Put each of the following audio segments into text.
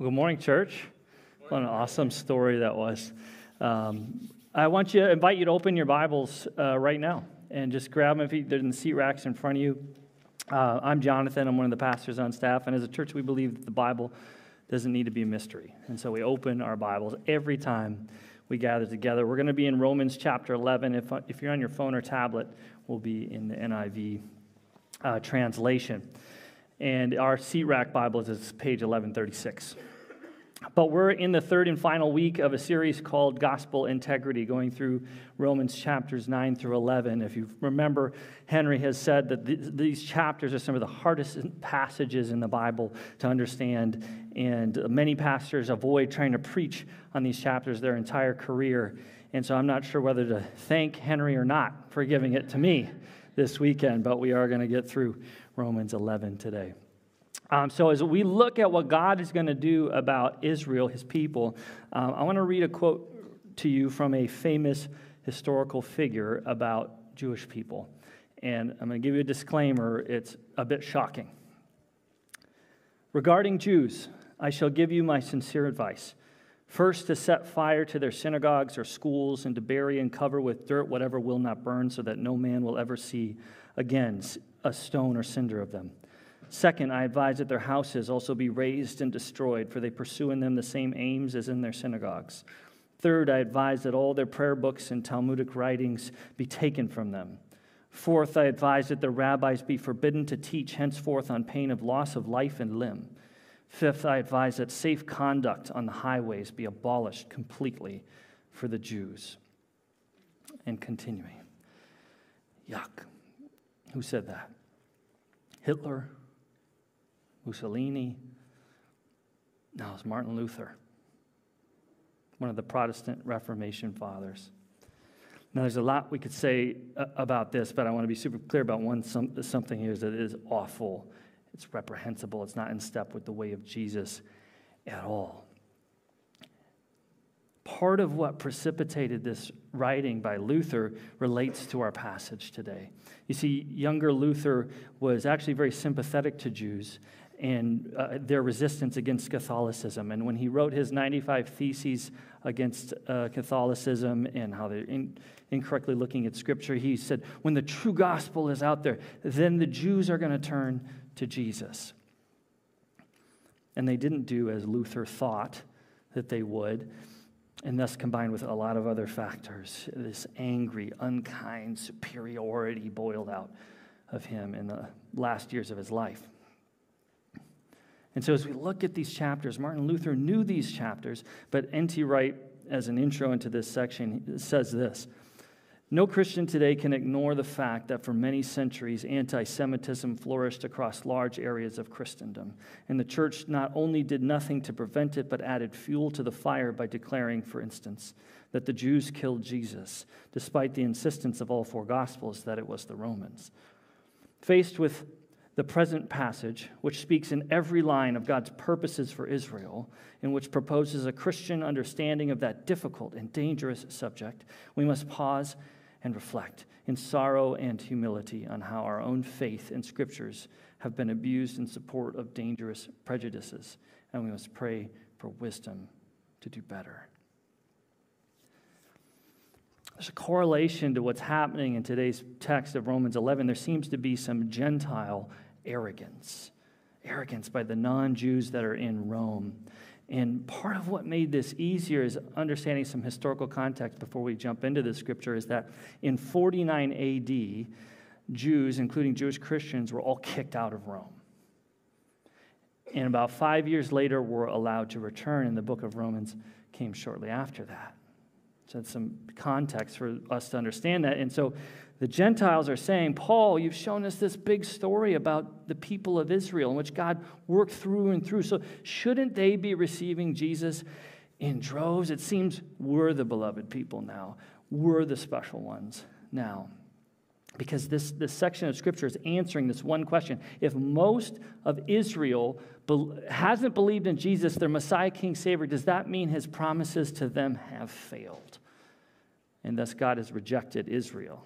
Well, good morning, church. What an awesome story that was. Um, I want you to invite you to open your Bibles uh, right now and just grab them if they're in the seat racks in front of you. Uh, I'm Jonathan. I'm one of the pastors on staff, and as a church, we believe that the Bible doesn't need to be a mystery, and so we open our Bibles every time we gather together. We're going to be in Romans chapter 11. If if you're on your phone or tablet, we'll be in the NIV uh, translation. And our seat rack Bible is page 1136. But we're in the third and final week of a series called Gospel Integrity, going through Romans chapters 9 through 11. If you remember, Henry has said that th- these chapters are some of the hardest passages in the Bible to understand, and many pastors avoid trying to preach on these chapters their entire career. And so I'm not sure whether to thank Henry or not for giving it to me this weekend, but we are going to get through Romans 11 today. Um, so, as we look at what God is going to do about Israel, his people, um, I want to read a quote to you from a famous historical figure about Jewish people. And I'm going to give you a disclaimer, it's a bit shocking. Regarding Jews, I shall give you my sincere advice. First, to set fire to their synagogues or schools, and to bury and cover with dirt whatever will not burn, so that no man will ever see again a stone or cinder of them. Second, I advise that their houses also be razed and destroyed, for they pursue in them the same aims as in their synagogues. Third, I advise that all their prayer books and Talmudic writings be taken from them. Fourth, I advise that the rabbis be forbidden to teach henceforth on pain of loss of life and limb. Fifth, I advise that safe conduct on the highways be abolished completely for the Jews. And continuing. Yuck. Who said that? Hitler? Mussolini. No, it's Martin Luther, one of the Protestant Reformation fathers. Now, there's a lot we could say uh, about this, but I want to be super clear about one some, something here is that it is awful. It's reprehensible. It's not in step with the way of Jesus at all. Part of what precipitated this writing by Luther relates to our passage today. You see, younger Luther was actually very sympathetic to Jews and uh, their resistance against Catholicism. And when he wrote his 95 Theses against uh, Catholicism and how they're in, incorrectly looking at Scripture, he said, when the true gospel is out there, then the Jews are going to turn to Jesus. And they didn't do as Luther thought that they would, and thus combined with a lot of other factors, this angry, unkind superiority boiled out of him in the last years of his life. And so, as we look at these chapters, Martin Luther knew these chapters, but N.T. Wright, as an intro into this section, says this No Christian today can ignore the fact that for many centuries, anti Semitism flourished across large areas of Christendom. And the church not only did nothing to prevent it, but added fuel to the fire by declaring, for instance, that the Jews killed Jesus, despite the insistence of all four Gospels that it was the Romans. Faced with the present passage, which speaks in every line of God's purposes for Israel, and which proposes a Christian understanding of that difficult and dangerous subject, we must pause and reflect in sorrow and humility on how our own faith and scriptures have been abused in support of dangerous prejudices, and we must pray for wisdom to do better. There's a correlation to what's happening in today's text of Romans 11. There seems to be some Gentile arrogance. Arrogance by the non Jews that are in Rome. And part of what made this easier is understanding some historical context before we jump into the scripture is that in 49 AD, Jews, including Jewish Christians, were all kicked out of Rome. And about five years later, were allowed to return, and the book of Romans came shortly after that. So that's some context for us to understand that. And so the Gentiles are saying, Paul, you've shown us this big story about the people of Israel in which God worked through and through. So shouldn't they be receiving Jesus in droves? It seems we're the beloved people now, we're the special ones now. Because this, this section of scripture is answering this one question. If most of Israel be, hasn't believed in Jesus, their Messiah, King, Savior, does that mean his promises to them have failed? And thus God has rejected Israel.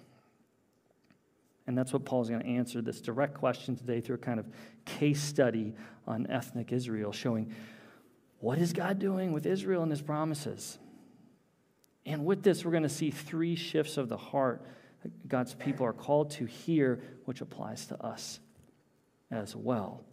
And that's what Paul's going to answer this direct question today through a kind of case study on ethnic Israel, showing what is God doing with Israel and his promises? And with this, we're going to see three shifts of the heart that God's people are called to hear, which applies to us as well.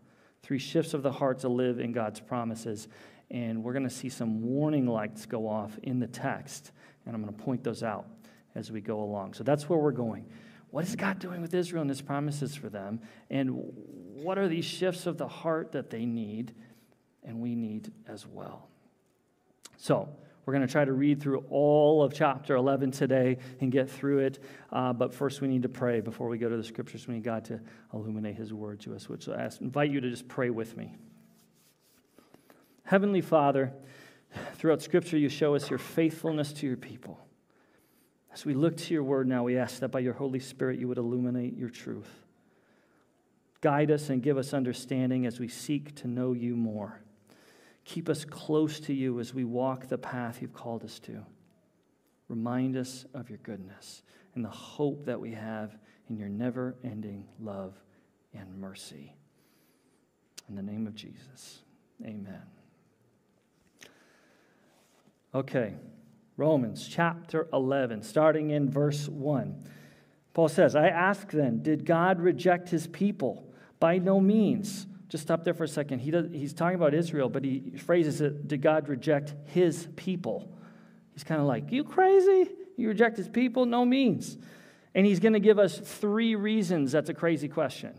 Three shifts of the heart to live in God's promises. And we're going to see some warning lights go off in the text. And I'm going to point those out as we go along. So that's where we're going. What is God doing with Israel and his promises for them? And what are these shifts of the heart that they need and we need as well? So, we're going to try to read through all of chapter 11 today and get through it. Uh, but first, we need to pray before we go to the scriptures. We need God to illuminate His word to us, which I invite you to just pray with me. Heavenly Father, throughout scripture, you show us your faithfulness to your people. As we look to your word now, we ask that by your Holy Spirit you would illuminate your truth. Guide us and give us understanding as we seek to know you more. Keep us close to you as we walk the path you've called us to. Remind us of your goodness and the hope that we have in your never ending love and mercy. In the name of Jesus, amen. Okay. Romans chapter 11, starting in verse 1. Paul says, I ask then, did God reject his people? By no means. Just stop there for a second. He does, he's talking about Israel, but he phrases it, did God reject his people? He's kind of like, you crazy? You reject his people? No means. And he's going to give us three reasons that's a crazy question.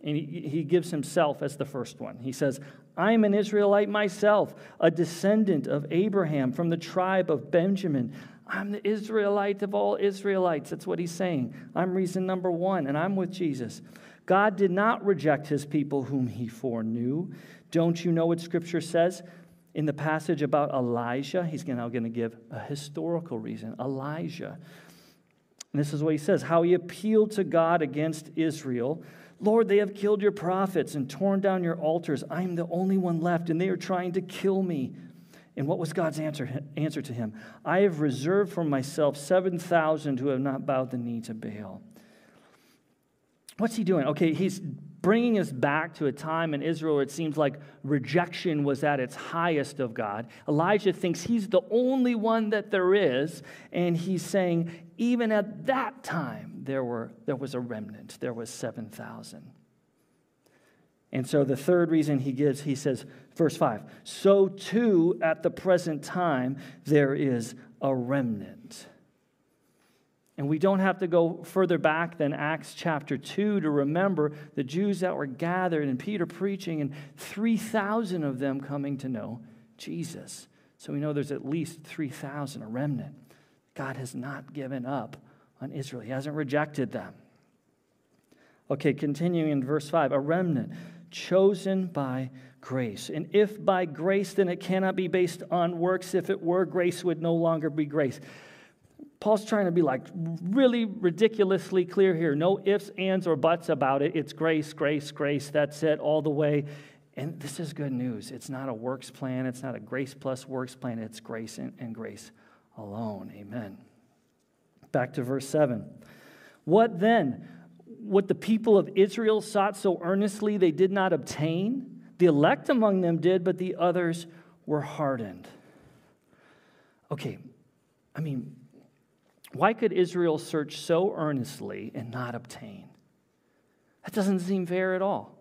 And he, he gives himself as the first one. He says, I'm an Israelite myself, a descendant of Abraham from the tribe of Benjamin. I'm the Israelite of all Israelites. That's what he's saying. I'm reason number one, and I'm with Jesus. God did not reject his people whom he foreknew. Don't you know what Scripture says? In the passage about Elijah, he's now going to give a historical reason. Elijah. And this is what he says how he appealed to God against Israel Lord, they have killed your prophets and torn down your altars. I am the only one left, and they are trying to kill me. And what was God's answer, answer to him? I have reserved for myself 7,000 who have not bowed the knee to Baal. What's he doing? Okay, he's bringing us back to a time in Israel where it seems like rejection was at its highest of God. Elijah thinks he's the only one that there is, and he's saying, even at that time, there, were, there was a remnant, there was 7,000. And so the third reason he gives, he says, verse 5 So too at the present time there is a remnant. And we don't have to go further back than Acts chapter 2 to remember the Jews that were gathered and Peter preaching, and 3,000 of them coming to know Jesus. So we know there's at least 3,000, a remnant. God has not given up on Israel, He hasn't rejected them. Okay, continuing in verse 5 a remnant chosen by grace. And if by grace, then it cannot be based on works. If it were, grace would no longer be grace. Paul's trying to be like really ridiculously clear here. No ifs, ands, or buts about it. It's grace, grace, grace. That's it all the way. And this is good news. It's not a works plan, it's not a grace plus works plan. It's grace and, and grace alone. Amen. Back to verse 7. What then? What the people of Israel sought so earnestly they did not obtain? The elect among them did, but the others were hardened. Okay, I mean, why could Israel search so earnestly and not obtain? That doesn't seem fair at all.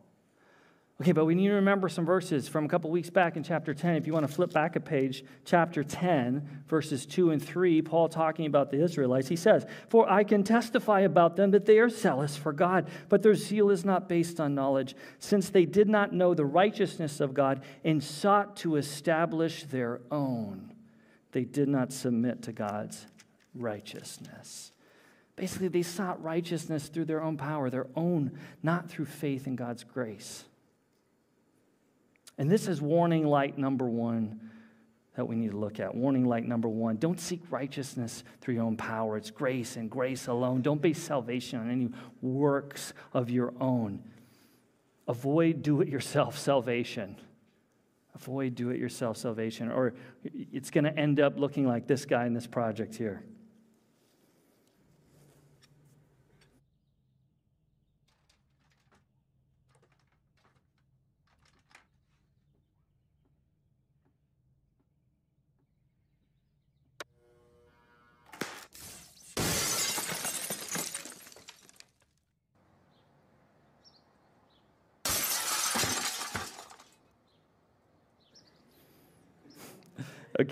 Okay, but we need to remember some verses from a couple weeks back in chapter 10. If you want to flip back a page, chapter 10, verses 2 and 3, Paul talking about the Israelites, he says, For I can testify about them that they are zealous for God, but their zeal is not based on knowledge, since they did not know the righteousness of God and sought to establish their own. They did not submit to God's righteousness. Basically, they sought righteousness through their own power, their own, not through faith in God's grace. And this is warning light number one that we need to look at. Warning light number one don't seek righteousness through your own power. It's grace and grace alone. Don't base salvation on any works of your own. Avoid do it yourself salvation. Avoid do it yourself salvation, or it's going to end up looking like this guy in this project here.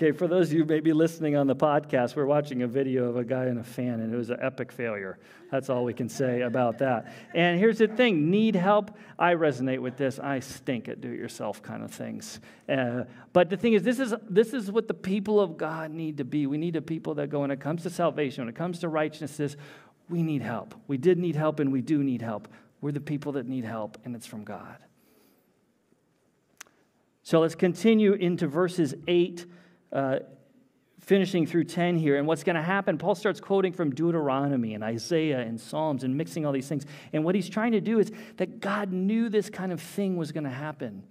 Okay, for those of you maybe listening on the podcast, we're watching a video of a guy in a fan, and it was an epic failure. That's all we can say about that. And here's the thing need help? I resonate with this. I stink at do it yourself kind of things. Uh, but the thing is, this is, this is what the people of God need to be. We need a people that go, when it comes to salvation, when it comes to righteousness, we need help. We did need help, and we do need help. We're the people that need help, and it's from God. So let's continue into verses 8 uh, finishing through 10 here. And what's going to happen, Paul starts quoting from Deuteronomy and Isaiah and Psalms and mixing all these things. And what he's trying to do is that God knew this kind of thing was going to happen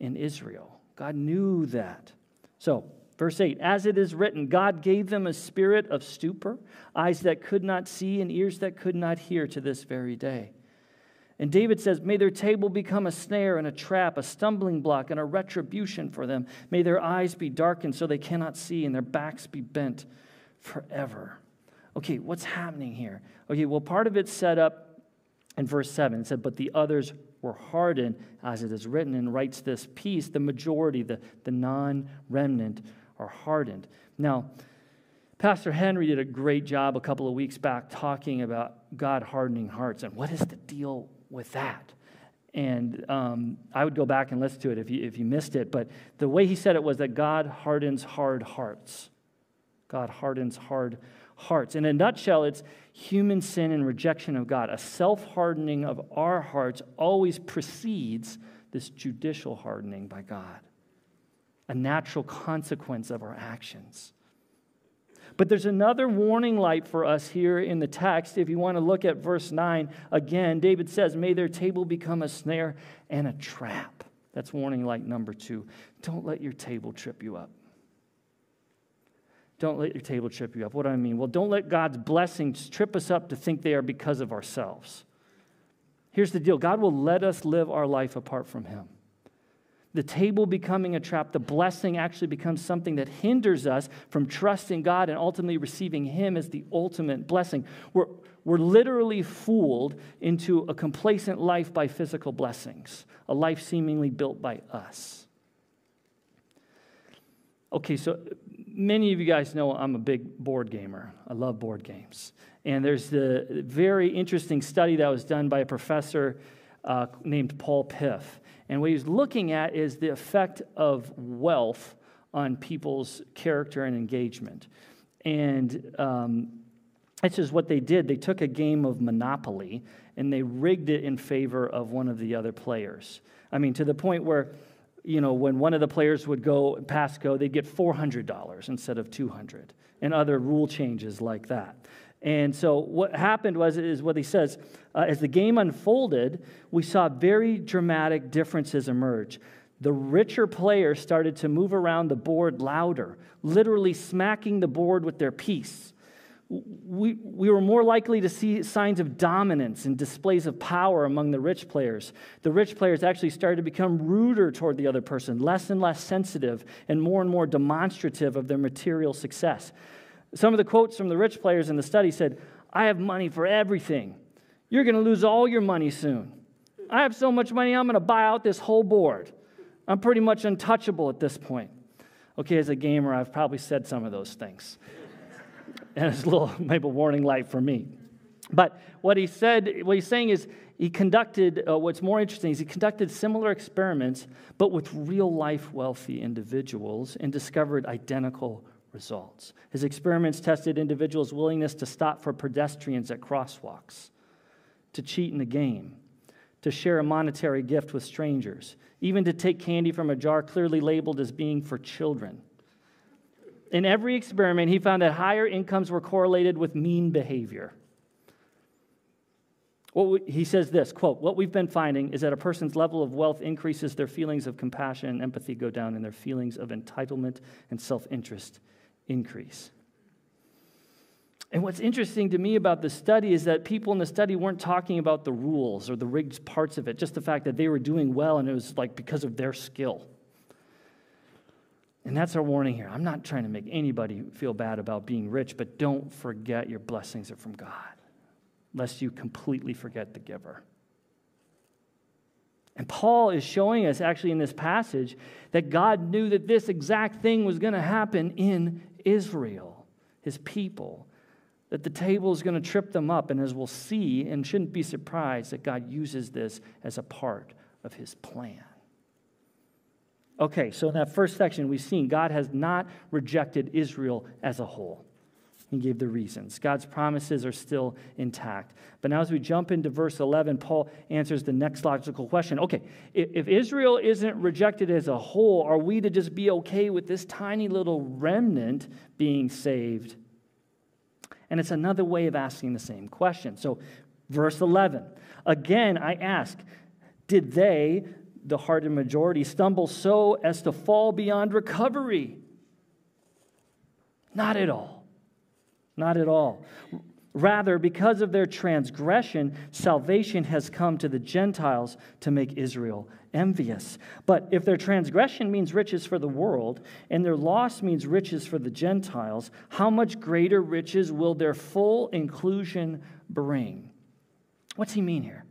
in Israel. God knew that. So, verse 8 As it is written, God gave them a spirit of stupor, eyes that could not see, and ears that could not hear to this very day. And David says, May their table become a snare and a trap, a stumbling block and a retribution for them. May their eyes be darkened so they cannot see, and their backs be bent forever. Okay, what's happening here? Okay, well, part of it's set up in verse 7. It said, But the others were hardened, as it is written, and writes this piece the majority, the, the non remnant, are hardened. Now, Pastor Henry did a great job a couple of weeks back talking about God hardening hearts and what is the deal with that. And um, I would go back and listen to it if you, if you missed it. But the way he said it was that God hardens hard hearts. God hardens hard hearts. In a nutshell, it's human sin and rejection of God. A self hardening of our hearts always precedes this judicial hardening by God, a natural consequence of our actions. But there's another warning light for us here in the text. If you want to look at verse 9, again, David says, May their table become a snare and a trap. That's warning light number two. Don't let your table trip you up. Don't let your table trip you up. What do I mean? Well, don't let God's blessings trip us up to think they are because of ourselves. Here's the deal God will let us live our life apart from Him the table becoming a trap, the blessing actually becomes something that hinders us from trusting God and ultimately receiving Him as the ultimate blessing. We're, we're literally fooled into a complacent life by physical blessings, a life seemingly built by us. Okay, so many of you guys know I'm a big board gamer. I love board games. And there's the very interesting study that was done by a professor uh, named Paul Piff. And what he's looking at is the effect of wealth on people's character and engagement. And um, this is what they did. They took a game of Monopoly and they rigged it in favor of one of the other players. I mean, to the point where, you know, when one of the players would go pass go, they'd get $400 instead of 200 and other rule changes like that. And so what happened was, is what he says, uh, as the game unfolded, we saw very dramatic differences emerge. The richer players started to move around the board louder, literally smacking the board with their piece. We, we were more likely to see signs of dominance and displays of power among the rich players. The rich players actually started to become ruder toward the other person, less and less sensitive, and more and more demonstrative of their material success. Some of the quotes from the rich players in the study said, I have money for everything. You're going to lose all your money soon. I have so much money, I'm going to buy out this whole board. I'm pretty much untouchable at this point. Okay, as a gamer, I've probably said some of those things. and it's a little, maybe warning light for me. But what he said, what he's saying is, he conducted, uh, what's more interesting is he conducted similar experiments, but with real life wealthy individuals and discovered identical results. His experiments tested individuals' willingness to stop for pedestrians at crosswalks, to cheat in a game, to share a monetary gift with strangers, even to take candy from a jar clearly labeled as being for children. In every experiment, he found that higher incomes were correlated with mean behavior. We, he says this quote what we've been finding is that a person's level of wealth increases their feelings of compassion and empathy go down and their feelings of entitlement and self-interest increase. And what's interesting to me about the study is that people in the study weren't talking about the rules or the rigged parts of it, just the fact that they were doing well and it was like because of their skill. And that's our warning here. I'm not trying to make anybody feel bad about being rich, but don't forget your blessings are from God, lest you completely forget the giver. And Paul is showing us, actually, in this passage, that God knew that this exact thing was going to happen in Israel, his people, that the table is going to trip them up. And as we'll see, and shouldn't be surprised, that God uses this as a part of his plan. Okay, so in that first section, we've seen God has not rejected Israel as a whole. He gave the reasons. God's promises are still intact. But now, as we jump into verse 11, Paul answers the next logical question. Okay, if Israel isn't rejected as a whole, are we to just be okay with this tiny little remnant being saved? And it's another way of asking the same question. So, verse 11 again, I ask, did they, the hardened majority, stumble so as to fall beyond recovery? Not at all. Not at all. Rather, because of their transgression, salvation has come to the Gentiles to make Israel envious. But if their transgression means riches for the world, and their loss means riches for the Gentiles, how much greater riches will their full inclusion bring? What's he mean here?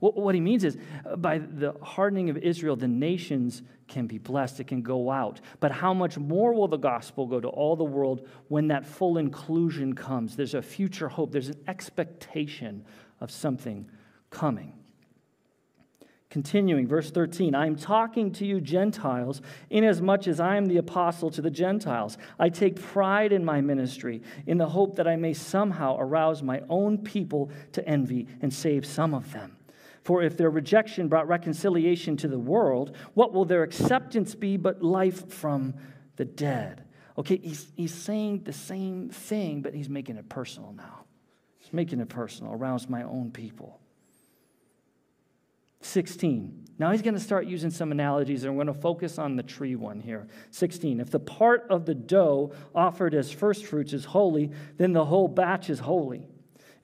What he means is, uh, by the hardening of Israel, the nations can be blessed, it can go out. But how much more will the gospel go to all the world when that full inclusion comes? There's a future hope, there's an expectation of something coming. Continuing, verse 13, I am talking to you, Gentiles, inasmuch as I am the apostle to the Gentiles. I take pride in my ministry, in the hope that I may somehow arouse my own people to envy and save some of them. For if their rejection brought reconciliation to the world, what will their acceptance be but life from the dead? Okay, he's, he's saying the same thing, but he's making it personal now. He's making it personal, arouse my own people. 16. Now he's going to start using some analogies, and we're going to focus on the tree one here. 16. If the part of the dough offered as first fruits is holy, then the whole batch is holy.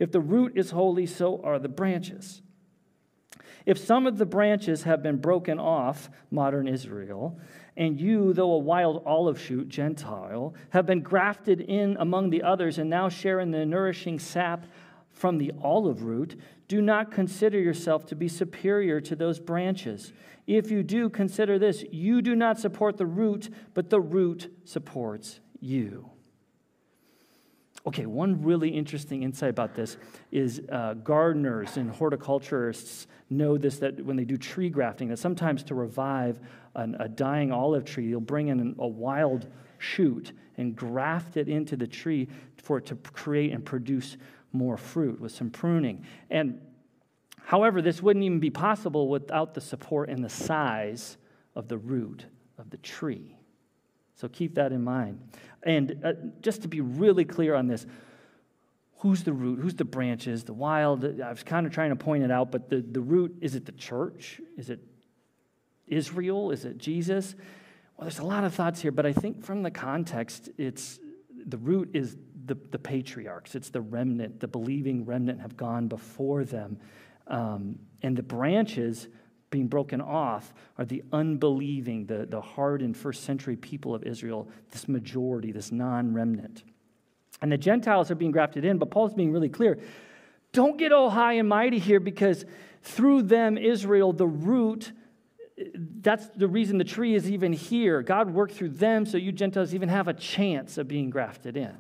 If the root is holy, so are the branches. If some of the branches have been broken off, modern Israel, and you, though a wild olive shoot, Gentile, have been grafted in among the others and now share in the nourishing sap from the olive root, do not consider yourself to be superior to those branches. If you do, consider this you do not support the root, but the root supports you. Okay, one really interesting insight about this is uh, gardeners and horticulturists know this that when they do tree grafting, that sometimes to revive an, a dying olive tree, you'll bring in a wild shoot and graft it into the tree for it to create and produce more fruit with some pruning. And however, this wouldn't even be possible without the support and the size of the root of the tree. So keep that in mind. And uh, just to be really clear on this, who's the root? Who's the branches? The wild? I was kind of trying to point it out, but the, the root is it the church? Is it Israel? Is it Jesus? Well, there's a lot of thoughts here, but I think from the context, it's the root is the, the patriarchs, it's the remnant, the believing remnant have gone before them. Um, and the branches being broken off are the unbelieving, the, the hardened first century people of Israel, this majority, this non remnant. And the Gentiles are being grafted in, but Paul's being really clear. Don't get all high and mighty here because through them, Israel, the root, that's the reason the tree is even here. God worked through them so you Gentiles even have a chance of being grafted in.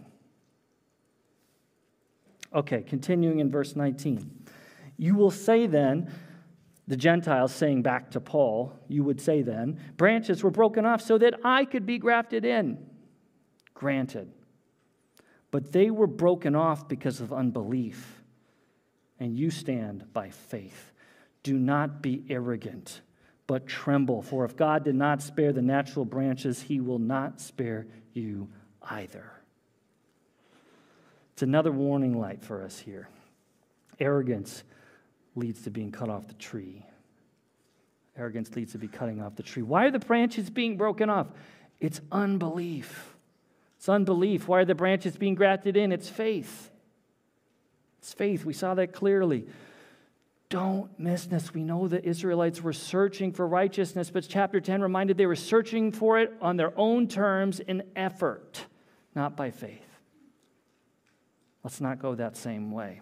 Okay, continuing in verse 19. You will say then, the Gentiles saying back to Paul, you would say then, branches were broken off so that I could be grafted in. Granted. But they were broken off because of unbelief, and you stand by faith. Do not be arrogant, but tremble, for if God did not spare the natural branches, he will not spare you either. It's another warning light for us here. Arrogance leads to being cut off the tree. Arrogance leads to be cutting off the tree. Why are the branches being broken off? It's unbelief. It's unbelief. Why are the branches being grafted in? It's faith. It's faith. We saw that clearly. Don't miss this. We know the Israelites were searching for righteousness, but chapter 10 reminded they were searching for it on their own terms in effort, not by faith. Let's not go that same way.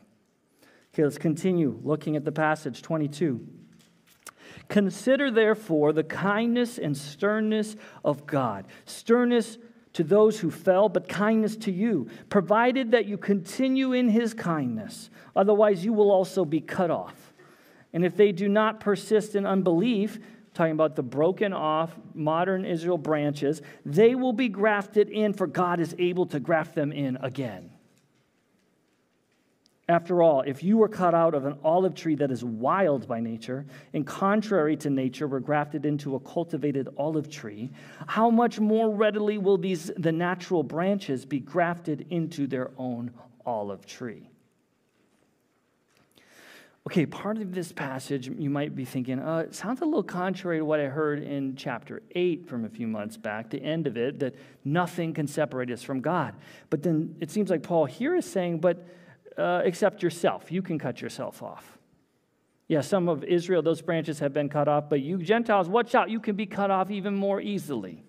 Okay, let's continue looking at the passage 22. Consider, therefore, the kindness and sternness of God. Sternness to those who fell, but kindness to you, provided that you continue in his kindness. Otherwise, you will also be cut off. And if they do not persist in unbelief, talking about the broken off modern Israel branches, they will be grafted in, for God is able to graft them in again. After all, if you were cut out of an olive tree that is wild by nature, and contrary to nature were grafted into a cultivated olive tree, how much more readily will these the natural branches be grafted into their own olive tree? Okay, part of this passage you might be thinking, uh, it sounds a little contrary to what I heard in chapter 8 from a few months back, the end of it, that nothing can separate us from God. But then it seems like Paul here is saying, but uh, except yourself. You can cut yourself off. Yeah, some of Israel, those branches have been cut off, but you Gentiles, watch out, you can be cut off even more easily.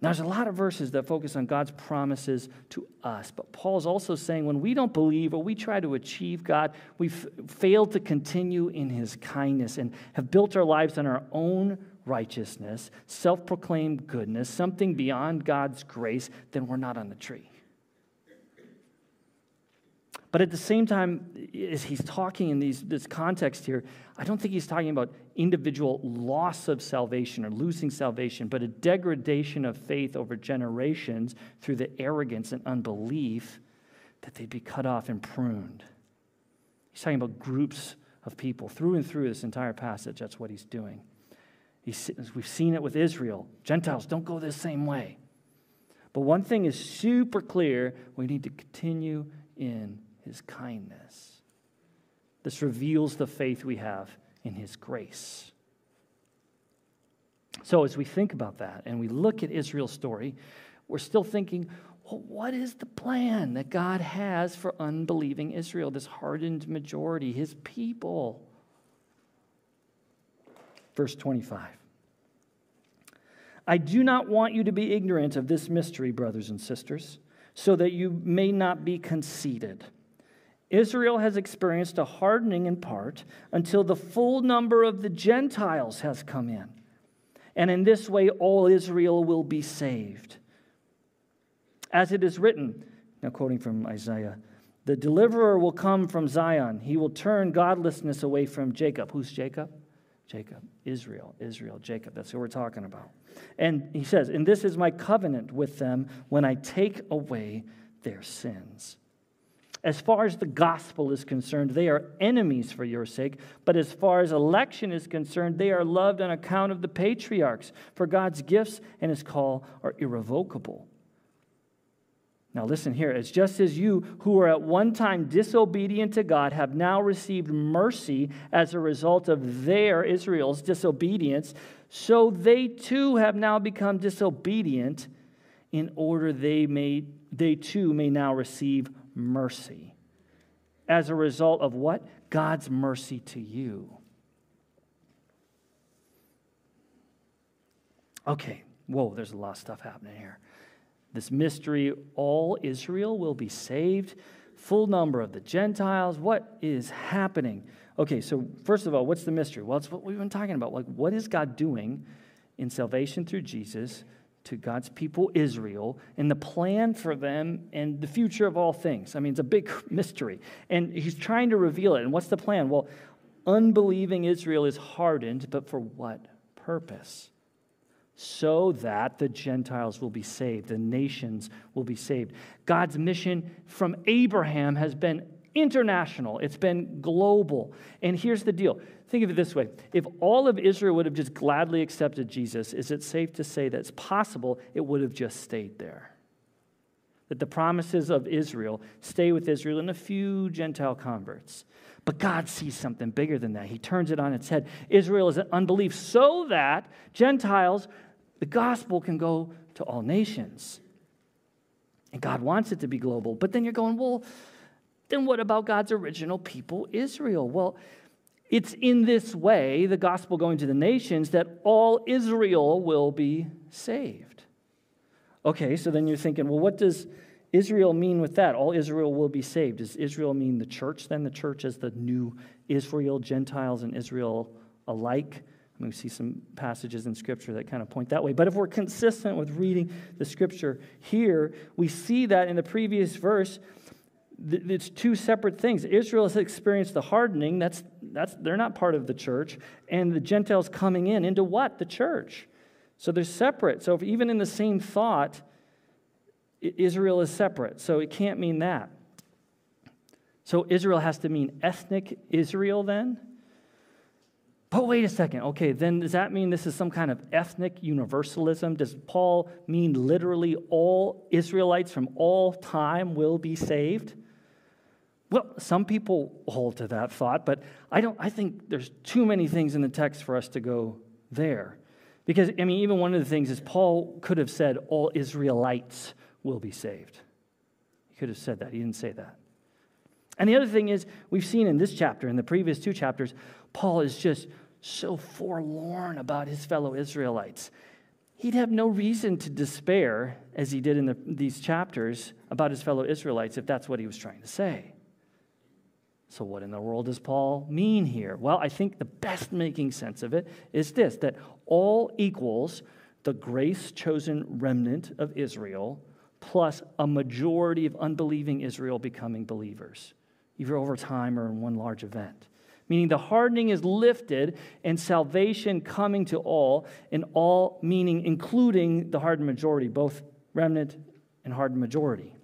Now, there's a lot of verses that focus on God's promises to us, but Paul's also saying when we don't believe or we try to achieve God, we've failed to continue in his kindness and have built our lives on our own righteousness, self proclaimed goodness, something beyond God's grace, then we're not on the tree. But at the same time, as he's talking in these, this context here, I don't think he's talking about individual loss of salvation or losing salvation, but a degradation of faith over generations through the arrogance and unbelief that they'd be cut off and pruned. He's talking about groups of people through and through this entire passage. That's what he's doing. He's, we've seen it with Israel. Gentiles don't go the same way. But one thing is super clear we need to continue in his kindness. This reveals the faith we have in his grace. So, as we think about that and we look at Israel's story, we're still thinking, well, what is the plan that God has for unbelieving Israel, this hardened majority, his people? Verse 25. I do not want you to be ignorant of this mystery, brothers and sisters, so that you may not be conceited. Israel has experienced a hardening in part until the full number of the Gentiles has come in. And in this way, all Israel will be saved. As it is written, now quoting from Isaiah, the deliverer will come from Zion. He will turn godlessness away from Jacob. Who's Jacob? Jacob. Israel. Israel. Jacob. That's who we're talking about. And he says, And this is my covenant with them when I take away their sins. As far as the gospel is concerned, they are enemies for your sake. But as far as election is concerned, they are loved on account of the patriarchs. For God's gifts and his call are irrevocable. Now, listen here. It's just as you, who were at one time disobedient to God, have now received mercy as a result of their, Israel's, disobedience, so they too have now become disobedient in order they, may, they too may now receive mercy. As a result of what? God's mercy to you. Okay, whoa, there's a lot of stuff happening here. This mystery, all Israel will be saved, full number of the Gentiles. What is happening? Okay, so first of all, what's the mystery? Well, it's what we've been talking about. Like, what is God doing in salvation through Jesus to God's people, Israel, and the plan for them and the future of all things. I mean, it's a big mystery. And he's trying to reveal it. And what's the plan? Well, unbelieving Israel is hardened, but for what purpose? So that the Gentiles will be saved, the nations will be saved. God's mission from Abraham has been international, it's been global. And here's the deal think of it this way if all of Israel would have just gladly accepted Jesus, is it safe to say that it's possible it would have just stayed there? That the promises of Israel stay with Israel and a few Gentile converts. But God sees something bigger than that. He turns it on its head. Israel is an unbelief so that Gentiles, the gospel can go to all nations. And God wants it to be global. But then you're going, well, then what about God's original people, Israel? Well, it's in this way, the gospel going to the nations, that all Israel will be saved. Okay, so then you're thinking, well, what does Israel mean with that? All Israel will be saved. Does Israel mean the church then? The church as the new Israel, Gentiles and Israel alike? I mean, we see some passages in Scripture that kind of point that way. But if we're consistent with reading the Scripture here, we see that in the previous verse, it's two separate things. Israel has experienced the hardening, that's, that's, they're not part of the church, and the Gentiles coming in into what? The church. So they're separate. So even in the same thought, Israel is separate. So it can't mean that. So Israel has to mean ethnic Israel then? But wait a second. Okay, then does that mean this is some kind of ethnic universalism? Does Paul mean literally all Israelites from all time will be saved? Well, some people hold to that thought, but I don't I think there's too many things in the text for us to go there. Because I mean even one of the things is Paul could have said all Israelites will be saved. He could have said that. He didn't say that. And the other thing is, we've seen in this chapter, in the previous two chapters, Paul is just so forlorn about his fellow Israelites. He'd have no reason to despair, as he did in the, these chapters, about his fellow Israelites if that's what he was trying to say. So, what in the world does Paul mean here? Well, I think the best making sense of it is this that all equals the grace chosen remnant of Israel plus a majority of unbelieving Israel becoming believers, either over time or in one large event. Meaning the hardening is lifted and salvation coming to all, and all meaning including the hardened majority, both remnant and hardened majority.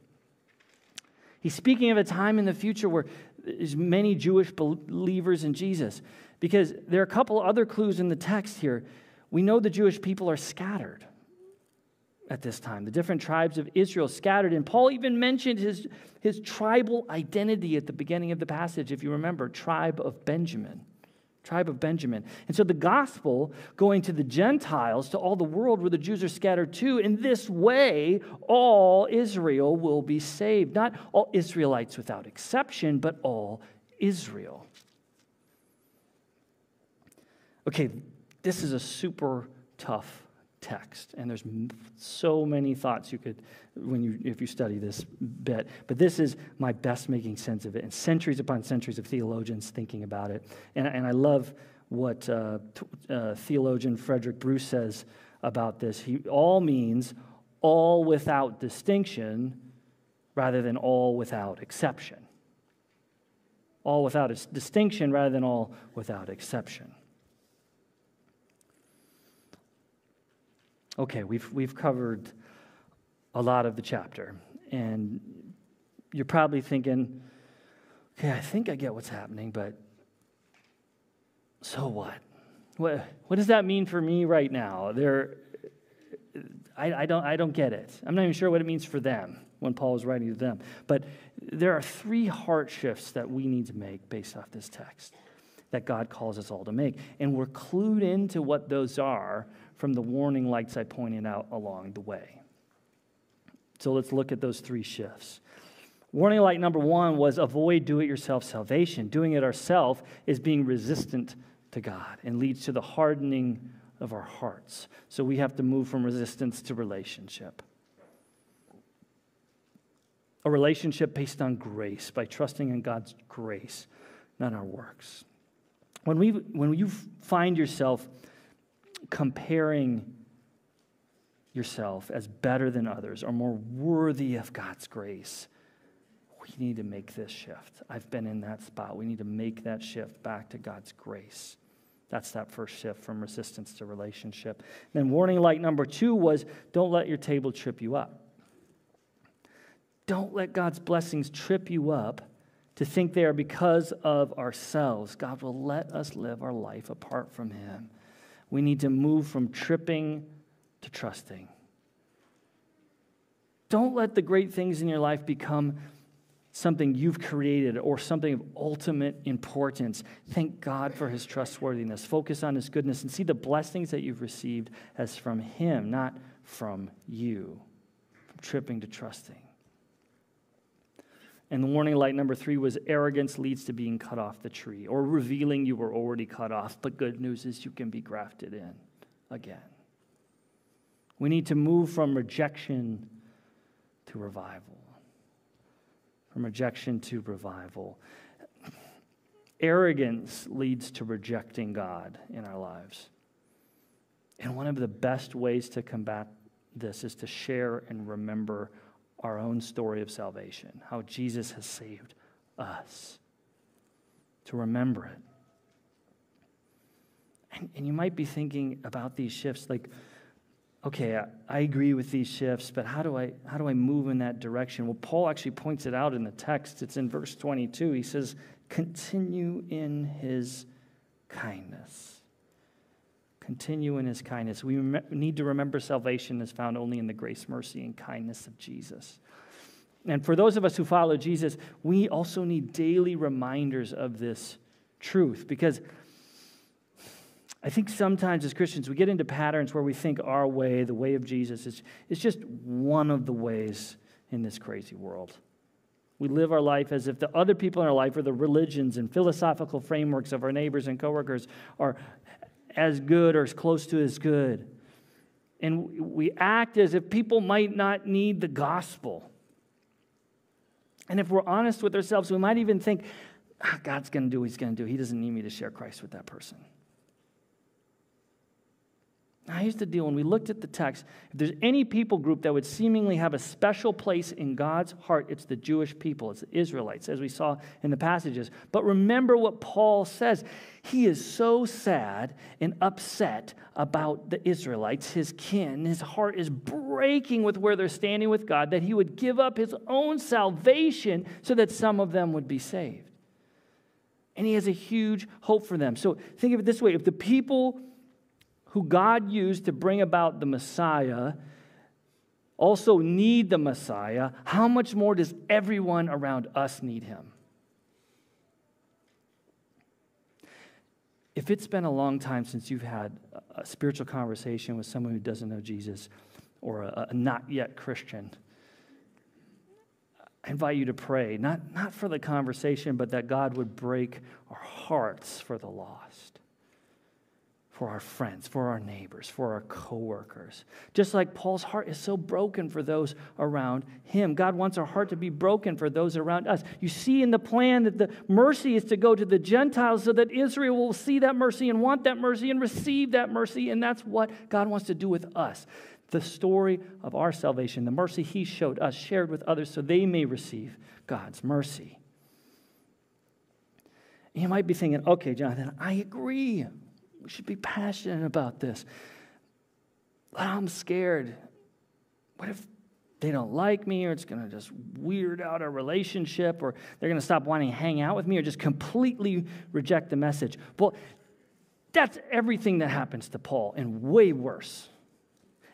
He's speaking of a time in the future where there's many Jewish believers in Jesus. Because there are a couple other clues in the text here. We know the Jewish people are scattered at this time, the different tribes of Israel scattered. And Paul even mentioned his, his tribal identity at the beginning of the passage, if you remember, tribe of Benjamin. Tribe of Benjamin. And so the gospel going to the Gentiles, to all the world where the Jews are scattered to, in this way, all Israel will be saved. Not all Israelites without exception, but all Israel. Okay, this is a super tough text. And there's so many thoughts you could, when you, if you study this bit. But this is my best making sense of it. And centuries upon centuries of theologians thinking about it. And, and I love what uh, uh, theologian Frederick Bruce says about this. He all means all without distinction rather than all without exception. All without distinction rather than all without exception. Okay, we've, we've covered a lot of the chapter, and you're probably thinking, okay, I think I get what's happening, but so what? What, what does that mean for me right now? There, I, I, don't, I don't get it. I'm not even sure what it means for them when Paul is writing to them. But there are three heart shifts that we need to make based off this text that God calls us all to make. And we're clued into what those are from the warning lights I pointed out along the way. So let's look at those three shifts. Warning light number one was avoid do it yourself salvation. Doing it ourselves is being resistant to God and leads to the hardening of our hearts. So we have to move from resistance to relationship. A relationship based on grace, by trusting in God's grace, not our works. When, we, when you find yourself comparing yourself as better than others or more worthy of God's grace, we need to make this shift. I've been in that spot. We need to make that shift back to God's grace. That's that first shift from resistance to relationship. Then, warning light number two was don't let your table trip you up. Don't let God's blessings trip you up to think they are because of ourselves. God will let us live our life apart from Him we need to move from tripping to trusting. Don't let the great things in your life become something you've created or something of ultimate importance. Thank God for his trustworthiness. Focus on his goodness and see the blessings that you've received as from him, not from you. From tripping to trusting. And the warning light number three was arrogance leads to being cut off the tree or revealing you were already cut off. But good news is you can be grafted in again. We need to move from rejection to revival. from rejection to revival. Arrogance leads to rejecting God in our lives. And one of the best ways to combat this is to share and remember our own story of salvation, how Jesus has saved us, to remember it. And, and you might be thinking about these shifts like, okay, I, I, agree with these shifts, but how do, I, how do I move in that direction? Well, Paul actually points it out in the text. It's in verse 22. He says, continue in his kindness. Continue in his kindness. We need to remember salvation is found only in the grace, mercy, and kindness of Jesus. And for those of us who follow Jesus, we also need daily reminders of this truth because I think sometimes as Christians we get into patterns where we think our way, the way of Jesus, is, is just one of the ways in this crazy world. We live our life as if the other people in our life, or the religions and philosophical frameworks of our neighbors and coworkers, are as good or as close to as good. And we act as if people might not need the gospel. And if we're honest with ourselves, we might even think, ah, God's going to do what he's going to do. He doesn't need me to share Christ with that person. Now, here's the deal when we looked at the text, if there's any people group that would seemingly have a special place in God's heart, it's the Jewish people, it's the Israelites, as we saw in the passages. But remember what Paul says. He is so sad and upset about the Israelites, his kin. His heart is breaking with where they're standing with God, that he would give up his own salvation so that some of them would be saved. And he has a huge hope for them. So think of it this way if the people who God used to bring about the Messiah also need the Messiah, how much more does everyone around us need him? If it's been a long time since you've had a spiritual conversation with someone who doesn't know Jesus or a, a not yet Christian, I invite you to pray, not, not for the conversation, but that God would break our hearts for the lost for our friends, for our neighbors, for our coworkers. Just like Paul's heart is so broken for those around him. God wants our heart to be broken for those around us. You see in the plan that the mercy is to go to the Gentiles so that Israel will see that mercy and want that mercy and receive that mercy. And that's what God wants to do with us. The story of our salvation, the mercy he showed us, shared with others so they may receive God's mercy. You might be thinking, okay, Jonathan, I agree. We should be passionate about this. I'm scared. What if they don't like me, or it's going to just weird out our relationship, or they're going to stop wanting to hang out with me, or just completely reject the message? Well, that's everything that happens to Paul, and way worse.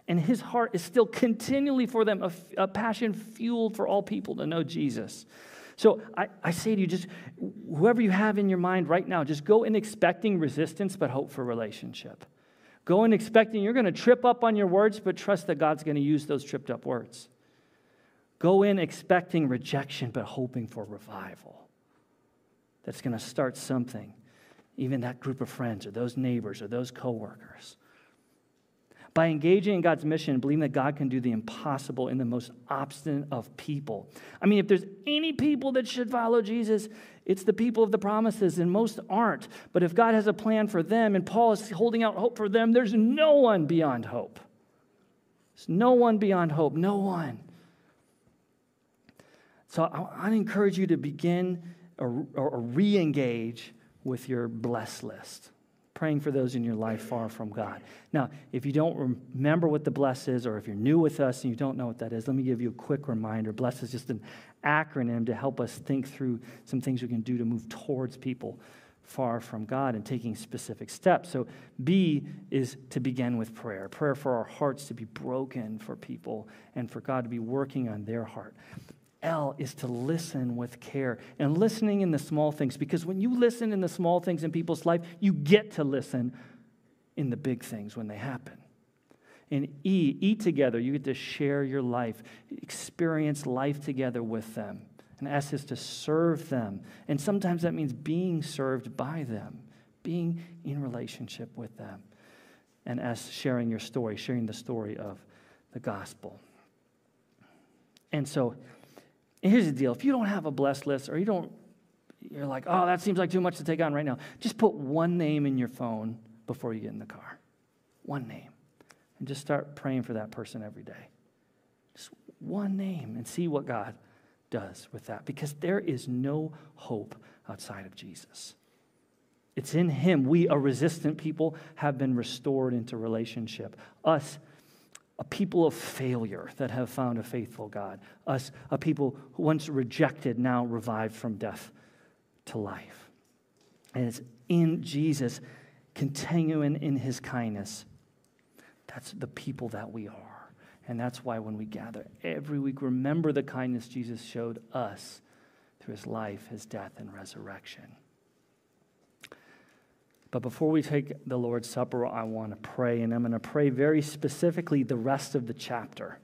And his heart is still continually for them a, a passion fueled for all people to know Jesus. So I, I say to you, just whoever you have in your mind right now, just go in expecting resistance, but hope for relationship. Go in expecting you're going to trip up on your words, but trust that God's going to use those tripped up words. Go in expecting rejection, but hoping for revival. That's going to start something, even that group of friends or those neighbors or those coworkers by engaging in God's mission, believing that God can do the impossible in the most obstinate of people. I mean, if there's any people that should follow Jesus, it's the people of the promises, and most aren't. But if God has a plan for them, and Paul is holding out hope for them, there's no one beyond hope. There's no one beyond hope, no one. So I, I encourage you to begin or, or re engage with your blessed list praying for those in your life far from God. Now, if you don't remember what the bless is, or if you're new with us and you don't know what that is, let me give you a quick reminder. Bless is just an acronym to help us think through some things we can do to move towards people far from God and taking specific steps. So, B is to begin with prayer prayer for our hearts to be broken for people and for God to be working on their heart. L is to listen with care and listening in the small things because when you listen in the small things in people's life, you get to listen in the big things when they happen. And E, eat together. You get to share your life, experience life together with them. And S is to serve them. And sometimes that means being served by them, being in relationship with them. And S, sharing your story, sharing the story of the gospel. And so, And here's the deal if you don't have a blessed list or you don't, you're like, oh, that seems like too much to take on right now, just put one name in your phone before you get in the car. One name. And just start praying for that person every day. Just one name and see what God does with that because there is no hope outside of Jesus. It's in Him. We, a resistant people, have been restored into relationship. Us, a people of failure that have found a faithful God. Us, a people who once rejected, now revived from death to life. And it's in Jesus, continuing in His kindness. That's the people that we are. And that's why when we gather every week, remember the kindness Jesus showed us through his life, his death, and resurrection. But before we take the Lord's Supper, I want to pray, and I'm going to pray very specifically the rest of the chapter,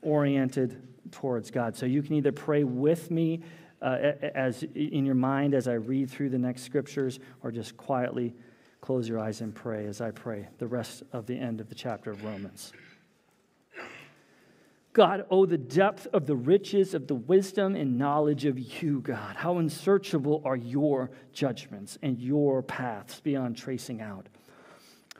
oriented towards God. So you can either pray with me uh, as in your mind as I read through the next scriptures, or just quietly close your eyes and pray as I pray the rest of the end of the chapter of Romans. God, oh, the depth of the riches of the wisdom and knowledge of you, God. How unsearchable are your judgments and your paths beyond tracing out.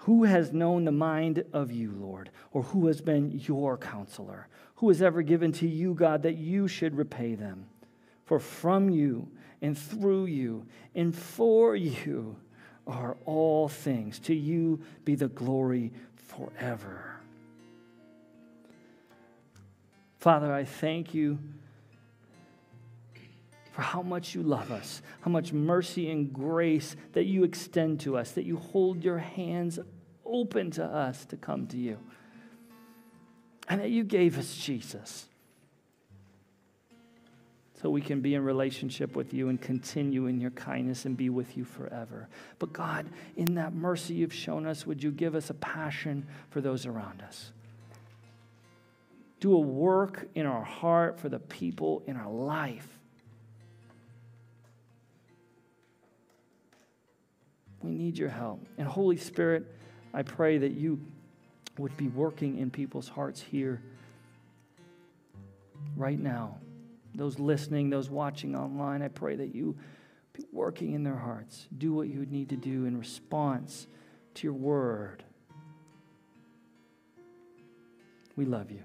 Who has known the mind of you, Lord, or who has been your counselor? Who has ever given to you, God, that you should repay them? For from you and through you and for you are all things. To you be the glory forever. Father, I thank you for how much you love us, how much mercy and grace that you extend to us, that you hold your hands open to us to come to you, and that you gave us Jesus so we can be in relationship with you and continue in your kindness and be with you forever. But God, in that mercy you've shown us, would you give us a passion for those around us? Do a work in our heart for the people in our life. We need your help. And Holy Spirit, I pray that you would be working in people's hearts here right now. Those listening, those watching online, I pray that you be working in their hearts. Do what you would need to do in response to your word. We love you.